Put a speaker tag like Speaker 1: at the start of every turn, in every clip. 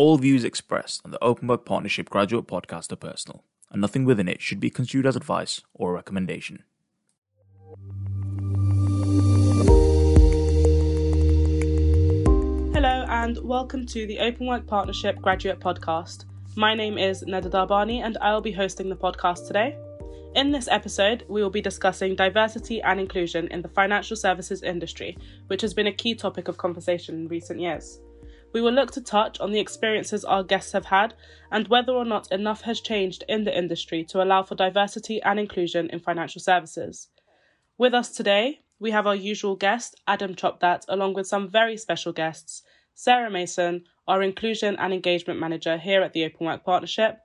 Speaker 1: All views expressed on the Openwork Partnership Graduate Podcast are personal, and nothing within it should be construed as advice or a recommendation.
Speaker 2: Hello, and welcome to the Openwork Partnership Graduate Podcast. My name is Neda Darbani, and I will be hosting the podcast today. In this episode, we will be discussing diversity and inclusion in the financial services industry, which has been a key topic of conversation in recent years. We will look to touch on the experiences our guests have had and whether or not enough has changed in the industry to allow for diversity and inclusion in financial services. With us today, we have our usual guest, Adam Chopdat, along with some very special guests Sarah Mason, our Inclusion and Engagement Manager here at the Openwork Partnership,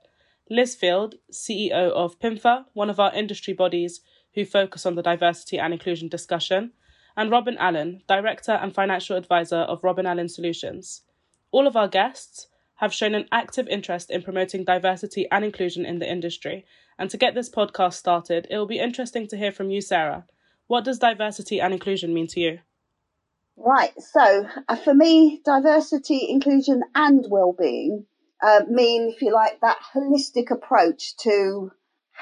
Speaker 2: Liz Field, CEO of PIMFA, one of our industry bodies who focus on the diversity and inclusion discussion, and Robyn Allen, Director and Financial Advisor of Robyn Allen Solutions. All of our guests have shown an active interest in promoting diversity and inclusion in the industry. And to get this podcast started, it will be interesting to hear from you, Sarah. What does diversity and inclusion mean to you?
Speaker 3: Right. So, uh, for me, diversity, inclusion, and well-being uh, mean, if you like, that holistic approach to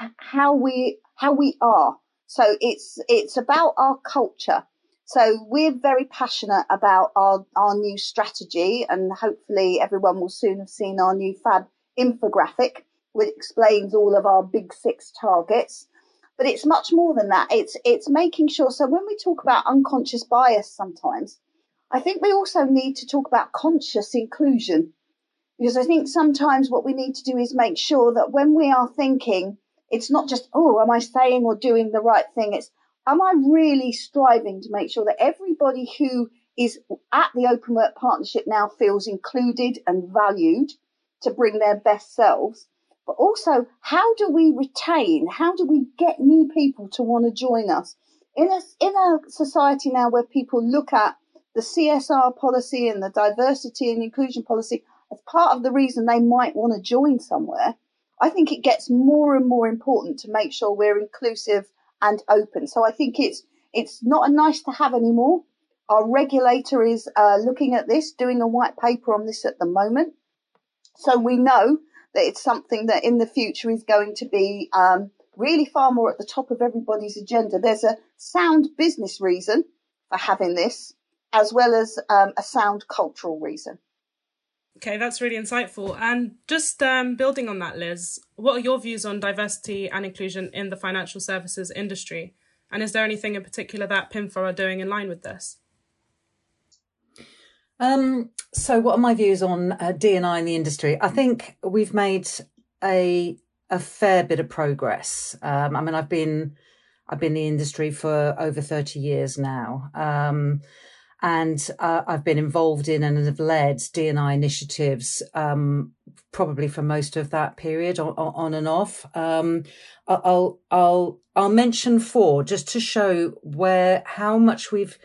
Speaker 3: h- how we how we are. So it's it's about our culture. So we're very passionate about our, our new strategy and hopefully everyone will soon have seen our new fab infographic, which explains all of our big six targets. But it's much more than that. It's, it's making sure. So when we talk about unconscious bias sometimes, I think we also need to talk about conscious inclusion because I think sometimes what we need to do is make sure that when we are thinking, it's not just, oh, am I saying or doing the right thing? It's, am I really striving to make sure that everybody who is at the Openwork Partnership now feels included and valued to bring their best selves? But also, how do we retain? How do we get new people to want to join us? In a, in a society now where people look at the CSR policy and the diversity and inclusion policy as part of the reason they might want to join somewhere, I think it gets more and more important to make sure we're inclusive and open. So I think it's it's not a nice to have anymore. Our regulator is uh, looking at this, doing a white paper on this at the moment. So we know that it's something that in the future is going to be um, really far more at the top of everybody's agenda. There's a sound business reason for having this, as well as um, a sound cultural reason.
Speaker 2: Okay, that's really insightful. And just um, building on that, Liz, what are your views on diversity and inclusion in the financial services industry? And is there anything in particular that PIMFA are doing in line with this?
Speaker 4: Um, so, what are my views on uh, D&I in the industry? I think we've made a a fair bit of progress. Um, I mean, I've been I've been in the industry for over thirty years now. Um, and uh, I've been involved in and have led D&I initiatives um, probably for most of that period on, on and off. Um, I'll I'll I'll mention four just to show where how much we've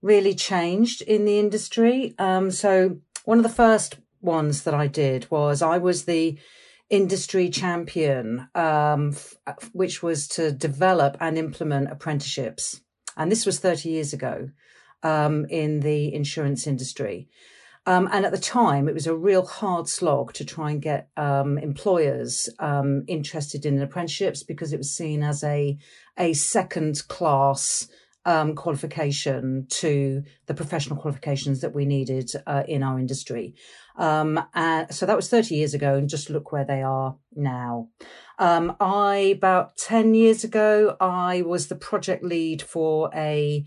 Speaker 4: really changed in the industry. Um, so one of the first ones that I did was I was the industry champion, um, f- which was to develop and implement apprenticeships, and this was 30 years ago um, in the insurance industry. Um, and at the time, it was a real hard slog to try and get um, employers um, interested in apprenticeships because it was seen as a a second class um, qualification to the professional qualifications that we needed uh, in our industry. Um, and so that was 30 years ago, and just look where they are now. Um, I about 10 years ago, I was the project lead for a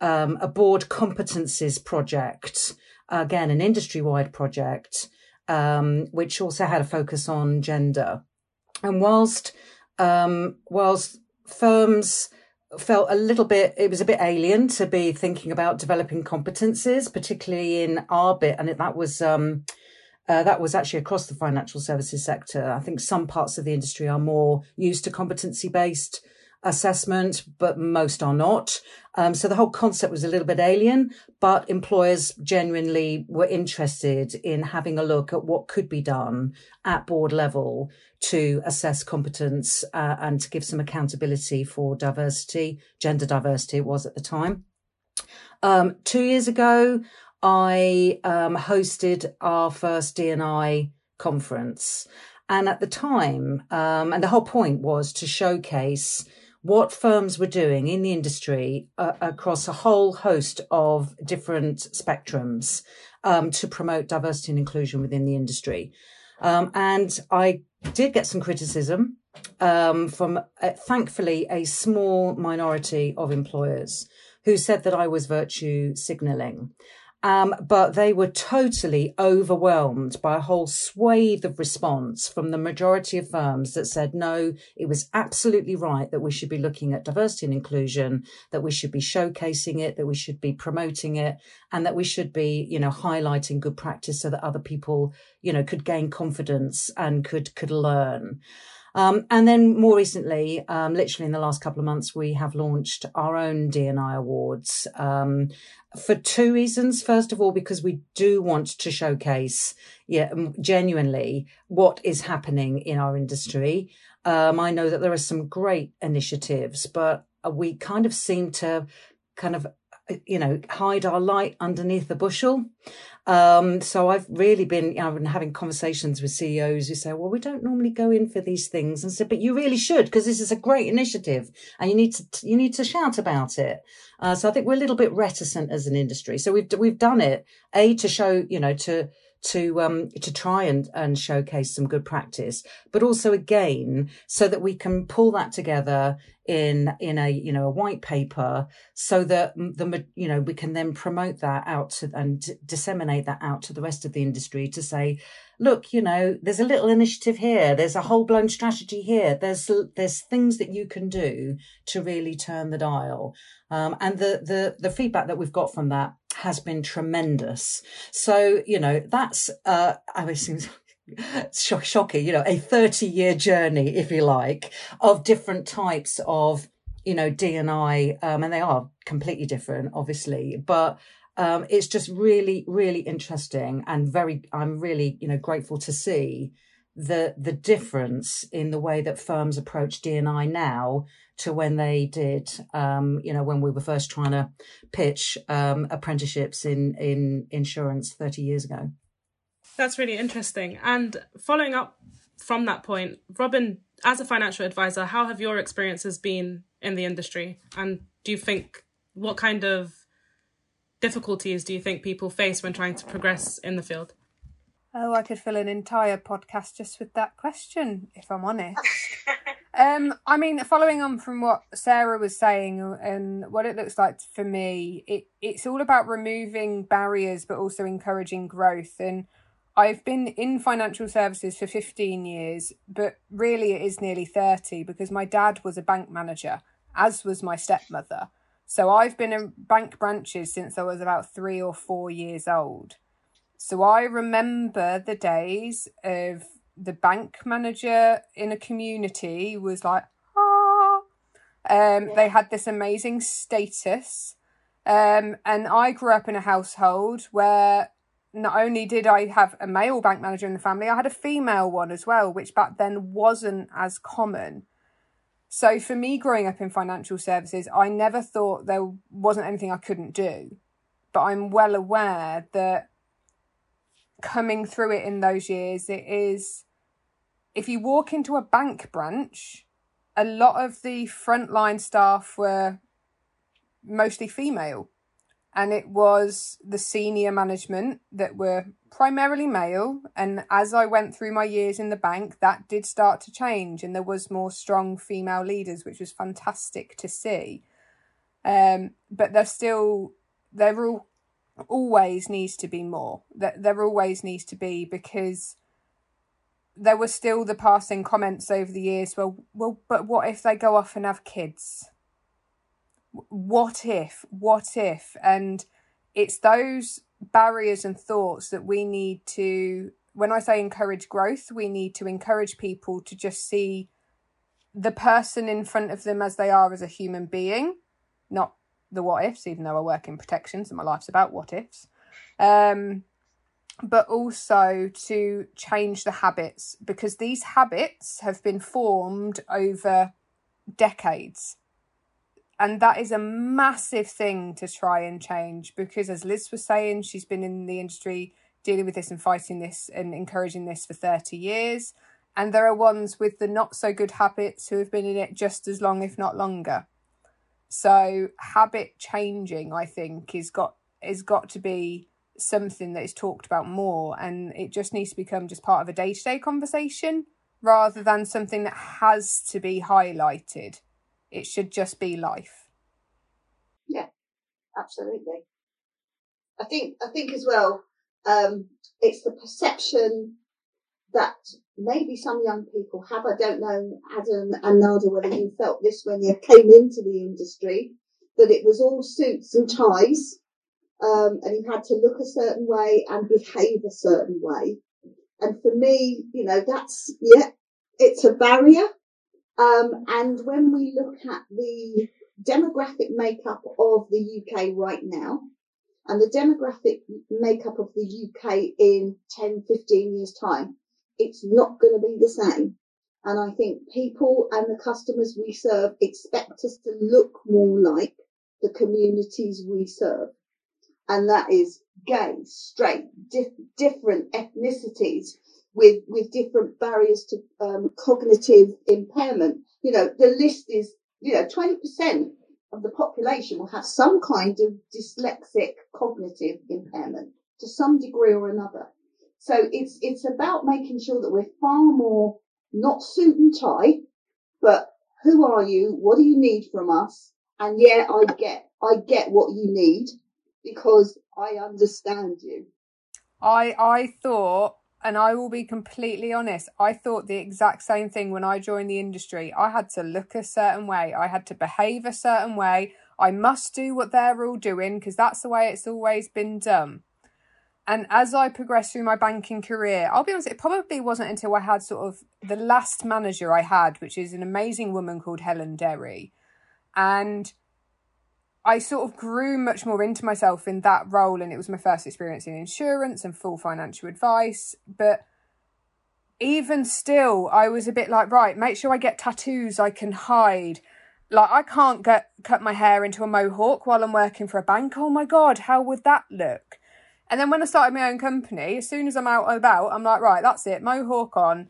Speaker 4: um, a board competencies project, again, an industry wide project, um, which also had a focus on gender. And whilst, um, whilst firms felt a little bit, it was a bit alien to be thinking about developing competencies, particularly in our bit. And that was, um, uh, that was actually across the financial services sector. I think some parts of the industry are more used to competency based assessment, but most are not. Um, so the whole concept was a little bit alien, but employers genuinely were interested in having a look at what could be done at board level to assess competence uh, and to give some accountability for diversity, gender diversity it was at the time. Um, two years ago, I um, hosted our first DNI conference. And at the time, um, and the whole point was to showcase what firms were doing in the industry uh, across a whole host of different spectrums um, to promote diversity and inclusion within the industry. Um, and I did get some criticism um, from, uh, thankfully, a small minority of employers who said that I was virtue signaling. Um, but they were totally overwhelmed by a whole swathe of response from the majority of firms that said, no, it was absolutely right that we should be looking at diversity and inclusion, that we should be showcasing it, that we should be promoting it, and that we should be, you know, highlighting good practice so that other people, you know, could gain confidence and could, could learn. Um, and then more recently, um, literally in the last couple of months, we have launched our own DNI awards um, for two reasons. First of all, because we do want to showcase, yeah, genuinely what is happening in our industry. Um, I know that there are some great initiatives, but we kind of seem to kind of you know, hide our light underneath the bushel. Um, so I've really been, you know, I've been having conversations with CEOs who say, well, we don't normally go in for these things and said, but you really should, because this is a great initiative and you need to, you need to shout about it. Uh, so I think we're a little bit reticent as an industry. So we've, we've done it, A, to show, you know, to, to um to try and and showcase some good practice but also again so that we can pull that together in in a you know a white paper so that the you know we can then promote that out to and disseminate that out to the rest of the industry to say look you know there's a little initiative here. There's a whole blown strategy here. There's there's things that you can do to really turn the dial. Um, and the the the feedback that we've got from that has been tremendous. So, you know, that's, uh, I it seems shocking, you know, a 30 year journey, if you like, of different types of, you know, DNI, um, and they are completely different, obviously, but, um, it's just really, really interesting and very, I'm really, you know, grateful to see the, the difference in the way that firms approach DNI now to when they did, um, you know, when we were first trying to pitch um, apprenticeships in in insurance thirty years ago.
Speaker 2: That's really interesting. And following up from that point, Robyn, as a financial advisor, how have your experiences been in the industry? And do you think what kind of difficulties do you think people face when trying to progress in the field?
Speaker 5: Oh, I could fill an entire podcast just with that question, if I'm honest. Um, I mean, following on from what Sarah was saying and what it looks like for me, it, it's all about removing barriers but also encouraging growth. And I've been in financial services for 15 years, but really it is nearly 30 because my dad was a bank manager, as was my stepmother. So I've been in bank branches since I was about three or four years old. So I remember the days of the bank manager in a community was like, ah. Um, they had this amazing status. Um, and I grew up in a household where not only did I have a male bank manager in the family, I had a female one as well, which back then wasn't as common. So for me, growing up in financial services, I never thought there wasn't anything I couldn't do. But I'm well aware that coming through it in those years, it is if you walk into a bank branch, a lot of the frontline staff were mostly female. And it was the senior management that were primarily male. And as I went through my years in the bank, that did start to change. And there was more strong female leaders, which was fantastic to see. Um, but they're still, they're all, always needs to be more. There, there always needs to be because there were still the passing comments over the years well well but what if they go off and have kids what if what if and it's those barriers and thoughts that we need to when i say encourage growth we need to encourage people to just see the person in front of them as they are as a human being not the what ifs even though i work in protections and my life's about what ifs um but also to change the habits because these habits have been formed over decades. and that is a massive thing to try and change because as Liz was saying, she's been in the industry dealing with this and fighting this and encouraging this for 30 years. And there are ones with the not so good habits who have been in it just as long, if not longer. So habit changing, I think, is got is got to be something that is talked about more and it just needs to become just part of a day-to-day conversation rather than something that has to be highlighted. It should just be life.
Speaker 3: Yeah, absolutely. I think I think as well, um, it's the perception that maybe some young people have. I don't know, Adam and Nada, whether you felt this when you came into the industry, that it was all suits and ties, um, and you had to look a certain way and behave a certain way. And for me, you know, that's, yeah, it's a barrier. Um, and when we look at the demographic makeup of the UK right now, and the demographic makeup of the UK in 10, 15 years time, it's not going to be the same. And I think people and the customers we serve expect us to look more like the communities we serve. And that is gay, straight, different ethnicities with, with different barriers to um, cognitive impairment. You know, the list is, you know, 20% of the population will have some kind of dyslexic cognitive impairment to some degree or another. So it's it's about making sure that we're far more not suit and tie, but who are you? What do you need from us? And yeah, I get I get what you need because I understand you.
Speaker 5: I I thought and I will be completely honest, I thought the exact same thing when I joined the industry. I had to look a certain way, I had to behave a certain way. I must do what they're all doing because that's the way it's always been done. And as I progressed through my banking career, I'll be honest, it probably wasn't until I had sort of the last manager I had, which is an amazing woman called Helen Derry. And I sort of grew much more into myself in that role. And it was my first experience in insurance and full financial advice. But even still, I was a bit like, right, make sure I get tattoos I can hide. Like, I can't get cut my hair into a mohawk while I'm working for a bank. Oh my God, how would that look? And then when I started my own company, as soon as I'm out and about, I'm like, right, that's it, mohawk on,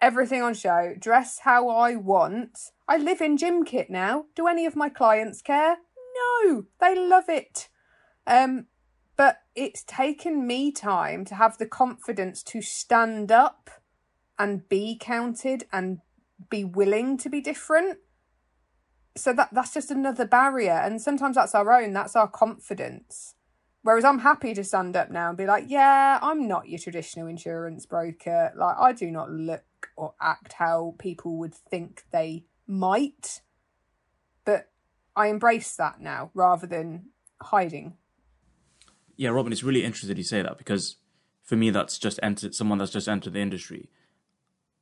Speaker 5: everything on show, dress how I want. I live in gym kit now. Do any of my clients care? No, they love it. Um, but it's taken me time to have the confidence to stand up and be counted and be willing to be different. So that that's just another barrier, and sometimes that's our own. That's our confidence. Whereas I'm happy to stand up now and be like, yeah, I'm not your traditional insurance broker. Like, I do not look or act how people would think they might. But I embrace that now rather than hiding.
Speaker 1: Yeah, Robyn, it's really interesting you say that because for me, that's just entered someone that's just entered the industry.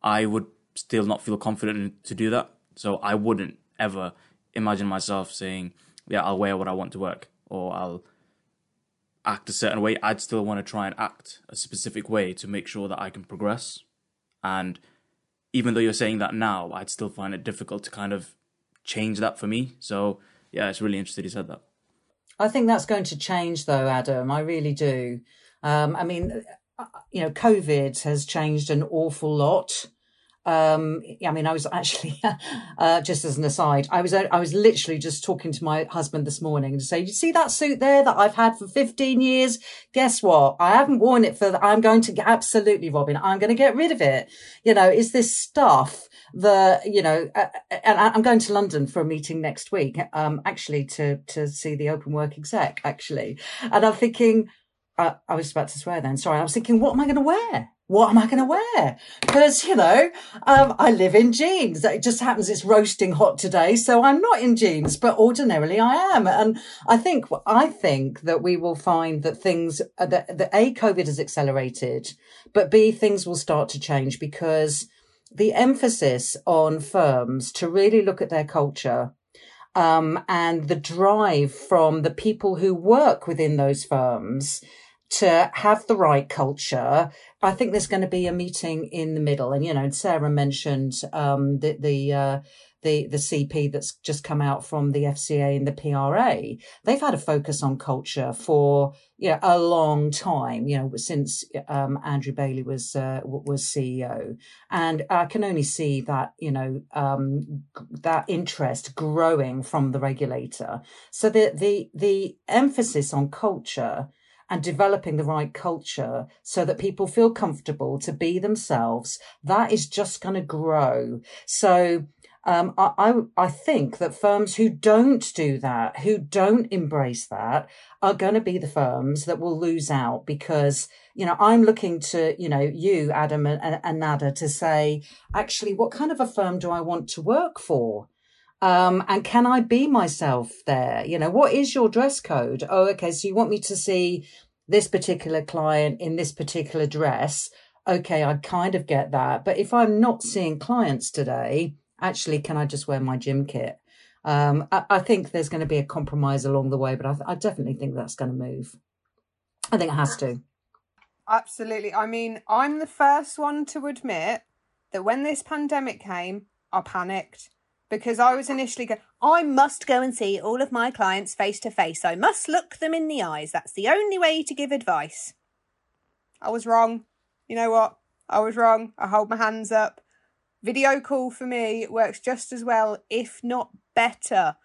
Speaker 1: I would still not feel confident to do that. So I wouldn't ever imagine myself saying, yeah, I'll wear what I want to work or I'll act a certain way, I'd still want to try and act a specific way to make sure that I can progress. And even though you're saying that now, I'd still find it difficult to kind of change that for me. So yeah, it's really interesting you said that.
Speaker 4: I think that's going to change though, Adam. I really do. Um, I mean, uh, you know, COVID has changed an awful lot um i mean i was actually uh just as an aside i was i was literally just talking to my husband this morning to say you see that suit there that i've had for 15 years guess what i haven't worn it for i'm going to absolutely Robyn i'm going to get rid of it you know is this stuff the you know uh, and i'm going to london for a meeting next week um actually to to see the Openwork exec actually and i'm thinking uh, I was about to swear then. Sorry. I was thinking, what am I going to wear? What am I going to wear? Because, you know, um, I live in jeans. It just happens it's roasting hot today. So I'm not in jeans, but ordinarily I am. And I think, I think that we will find that things uh, that, that A, COVID has accelerated, but B, things will start to change because the emphasis on firms to really look at their culture um, and the drive from the people who work within those firms to have the right culture. I think there's going to be a meeting in the middle. And, you know, Sarah mentioned, um, the, the, uh, the the CP that's just come out from the FCA and the PRA, they've had a focus on culture for you know, a long time. You know, since um, Andrew Bailey was uh, was CEO, and I can only see that you know um, that interest growing from the regulator. So the the the emphasis on culture and developing the right culture so that people feel comfortable to be themselves, that is just going to grow. So um, I, I, I think that firms who don't do that, who don't embrace that, are going to be the firms that will lose out because you know I'm looking to you know you Adam and, and Nada to say actually what kind of a firm do I want to work for. Um, and can I be myself there? You know, what is your dress code? Oh, okay. So you want me to see this particular client in this particular dress. Okay. I kind of get that. But if I'm not seeing clients today, actually, can I just wear my gym kit? Um, I, I, think there's going to be a compromise along the way, but I, I definitely think that's going to move. I think it has to.
Speaker 5: Absolutely. I mean, I'm the first one to admit that when this pandemic came, I panicked because I was initially going, I must go and see all of my clients face to face. I must look them in the eyes. That's the only way to give advice. I was wrong. You know what? I was wrong. I hold my hands up. Video call for me works just as well, if not better,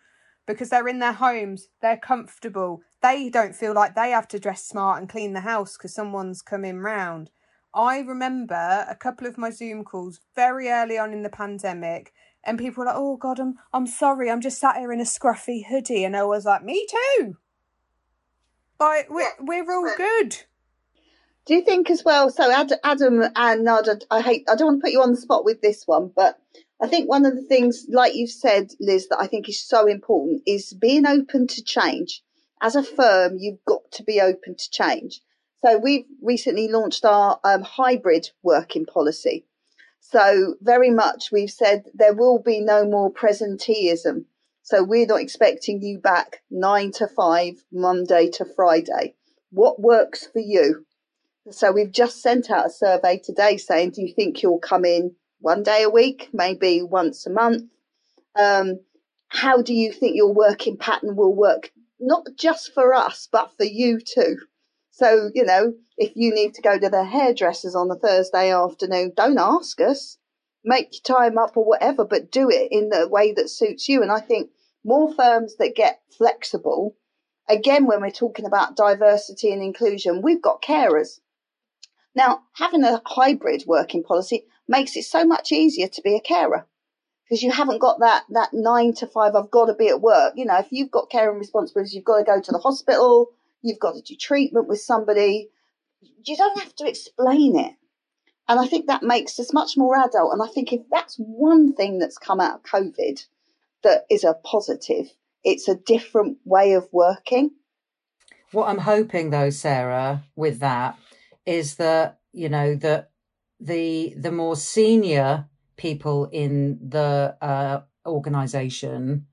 Speaker 5: because they're in their homes, they're comfortable, they don't feel like they have to dress smart and clean the house because someone's coming round. I remember a couple of my Zoom calls very early on in the pandemic and people were like, "Oh God, I'm I'm sorry, I'm just sat here in a scruffy hoodie," and I was like, "Me too." Like we're we're all good.
Speaker 3: Do you think as well? So Adam and Nada, I hate, I don't want to put you on the spot with this one, but I think one of the things, like you've said, Liz, that I think is so important is being open to change. As a firm, you've got to be open to change. So we've recently launched our um, hybrid working policy. So very much we've said there will be no more presenteeism. So we're not expecting you back nine to five, Monday to Friday. What works for you? So we've just sent out a survey today saying, do you think you'll come in one day a week, maybe once a month? Um, how do you think your working pattern will work? Not just for us, but for you too. So, you know, if you need to go to the hairdressers on a Thursday afternoon, don't ask us. Make your time up or whatever, but do it in the way that suits you. And I think more firms that get flexible, again, when we're talking about diversity and inclusion, we've got carers. Now, having a hybrid working policy makes it so much easier to be a carer because you haven't got that that nine to five. I've got to be at work. You know, if you've got caring responsibilities, you've got to go to the hospital you've got to do treatment with somebody. You don't have to explain it. And I think that makes us much more adult. And I think if that's one thing that's come out of COVID that is a positive, it's a different way of working.
Speaker 4: What I'm hoping though, Sarah, with that is that, you know, that the the more senior people in the uh, organization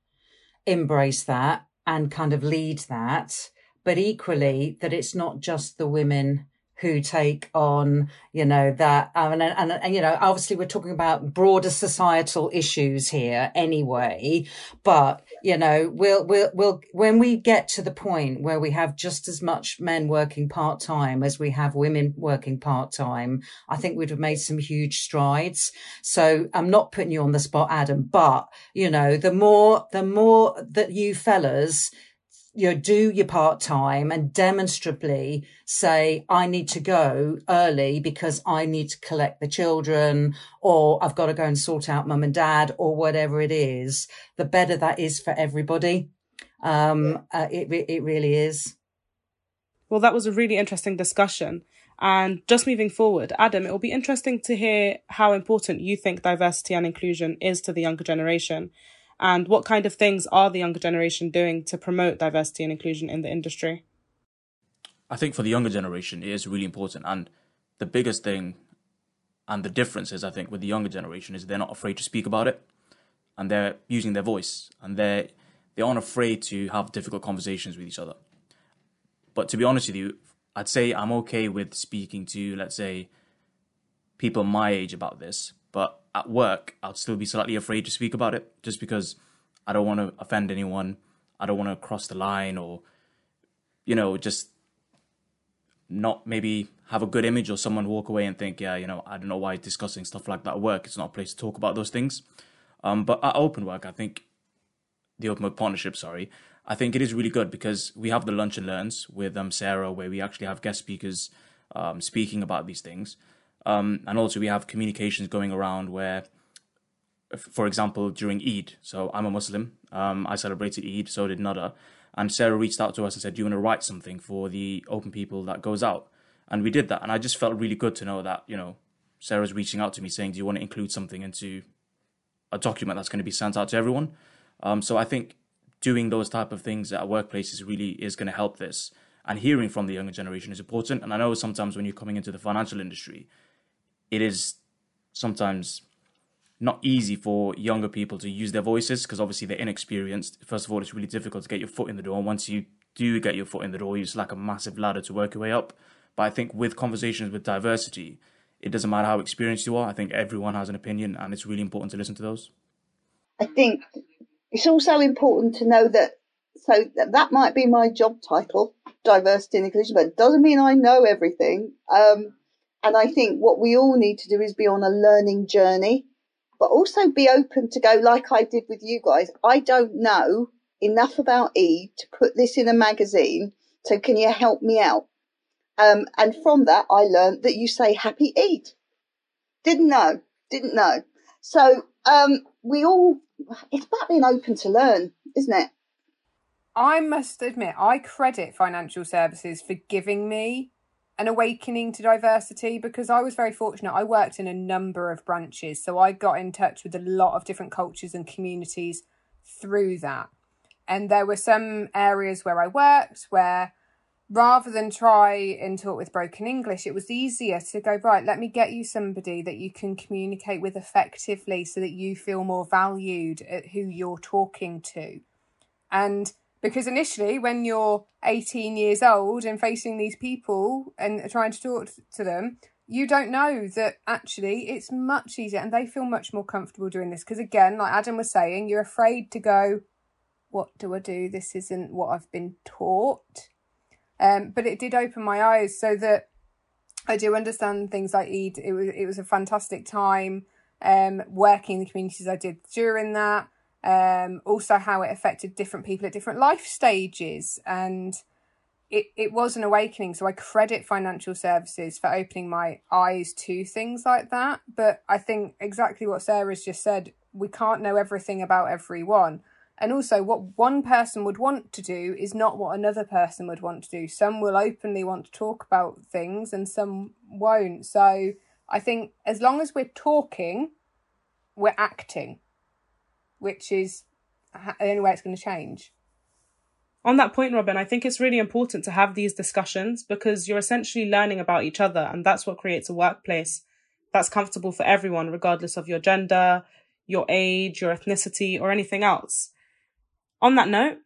Speaker 4: embrace that and kind of lead that but equally that it's not just the women who take on, you know, that, um, and, and, and, you know, obviously we're talking about broader societal issues here anyway, but, you know, we'll, we'll, we'll, when we get to the point where we have just as much men working part time as we have women working part time, I think we'd have made some huge strides. So I'm not putting you on the spot, Adam, but, you know, the more, the more that you fellas, you know, do your part time and demonstrably say, I need to go early because I need to collect the children or I've got to go and sort out mum and dad or whatever it is, the better that is for everybody. Um, uh, it, it really is.
Speaker 2: Well, that was a really interesting discussion. And just moving forward, Adam, it will be interesting to hear how important you think diversity and inclusion is to the younger generation and what kind of things are the younger generation doing to promote diversity and inclusion in the industry?
Speaker 1: I think for the younger generation, it is really important. And the biggest thing and the difference is, I think, with the younger generation is they're not afraid to speak about it and they're using their voice and they're, they aren't afraid to have difficult conversations with each other. But to be honest with you, I'd say I'm okay with speaking to, let's say, people my age about this, but at work, I'd still be slightly afraid to speak about it just because I don't want to offend anyone. I don't want to cross the line or, you know, just not maybe have a good image or someone walk away and think, yeah, you know, I don't know why discussing stuff like that at work. It's not a place to talk about those things. Um, but at Openwork, I think the Openwork Partnership, sorry, I think it is really good because we have the lunch and learns with um, Sarah, where we actually have guest speakers um, speaking about these things. Um, and also we have communications going around where, for example, during Eid. So I'm a Muslim. Um, I celebrated Eid. So did Nada. And Sarah reached out to us and said, "Do you want to write something for the Open People that goes out?" And we did that. And I just felt really good to know that you know Sarah's reaching out to me saying, "Do you want to include something into a document that's going to be sent out to everyone?" Um, so I think doing those type of things at workplaces really is going to help this. And hearing from the younger generation is important. And I know sometimes when you're coming into the financial industry, it is sometimes not easy for younger people to use their voices because obviously they're inexperienced. First of all, it's really difficult to get your foot in the door. And once you do get your foot in the door, it's like a massive ladder to work your way up. But I think with conversations with diversity, it doesn't matter how experienced you are. I think everyone has an opinion, and it's really important to listen to those.
Speaker 3: I think it's also important to know that. So that might be my job title, diversity and inclusion, but it doesn't mean I know everything. Um, and I think what we all need to do is be on a learning journey, but also be open to go like I did with you guys. I don't know enough about Eid to put this in a magazine. So can you help me out? Um, and from that, I learned that you say happy Eid. Didn't know, didn't know. So, um, we all, it's about being open to learn, isn't it?
Speaker 5: I must admit, I credit financial services for giving me an awakening to diversity because I was very fortunate. I worked in a number of branches, so I got in touch with a lot of different cultures and communities through that. And there were some areas where I worked where rather than try and talk with broken English, it was easier to go, right, let me get you somebody that you can communicate with effectively so that you feel more valued at who you're talking to. And because initially, when you're 18 years old and facing these people and trying to talk to them, you don't know that actually it's much easier and they feel much more comfortable doing this. Because again, like Adam was saying, you're afraid to go, What do I do? This isn't what I've been taught. Um, but it did open my eyes so that I do understand things like Eid. It was it was a fantastic time um, working in the communities I did during that um, also how it affected different people at different life stages. And it, it was an awakening. So I credit financial services for opening my eyes to things like that. But I think exactly what Sarah's just said we can't know everything about everyone. And also, what one person would want to do is not what another person would want to do. Some will openly want to talk about things and some won't. So I think as long as we're talking, we're acting which is the only way it's going to change.
Speaker 2: On that point, Robyn, I think it's really important to have these discussions because you're essentially learning about each other, and that's what creates a workplace that's comfortable for everyone, regardless of your gender, your age, your ethnicity, or anything else. On that note,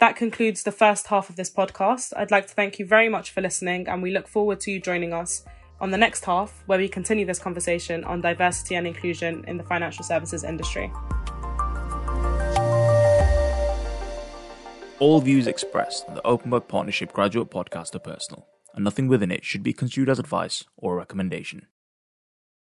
Speaker 2: that concludes the first half of this podcast. I'd like to thank you very much for listening, and we look forward to you joining us on the next half, where we continue this conversation on diversity and inclusion in the financial services industry.
Speaker 1: All views expressed in the Open Partnership Graduate Podcast are personal, and nothing within it should be construed as advice or a recommendation.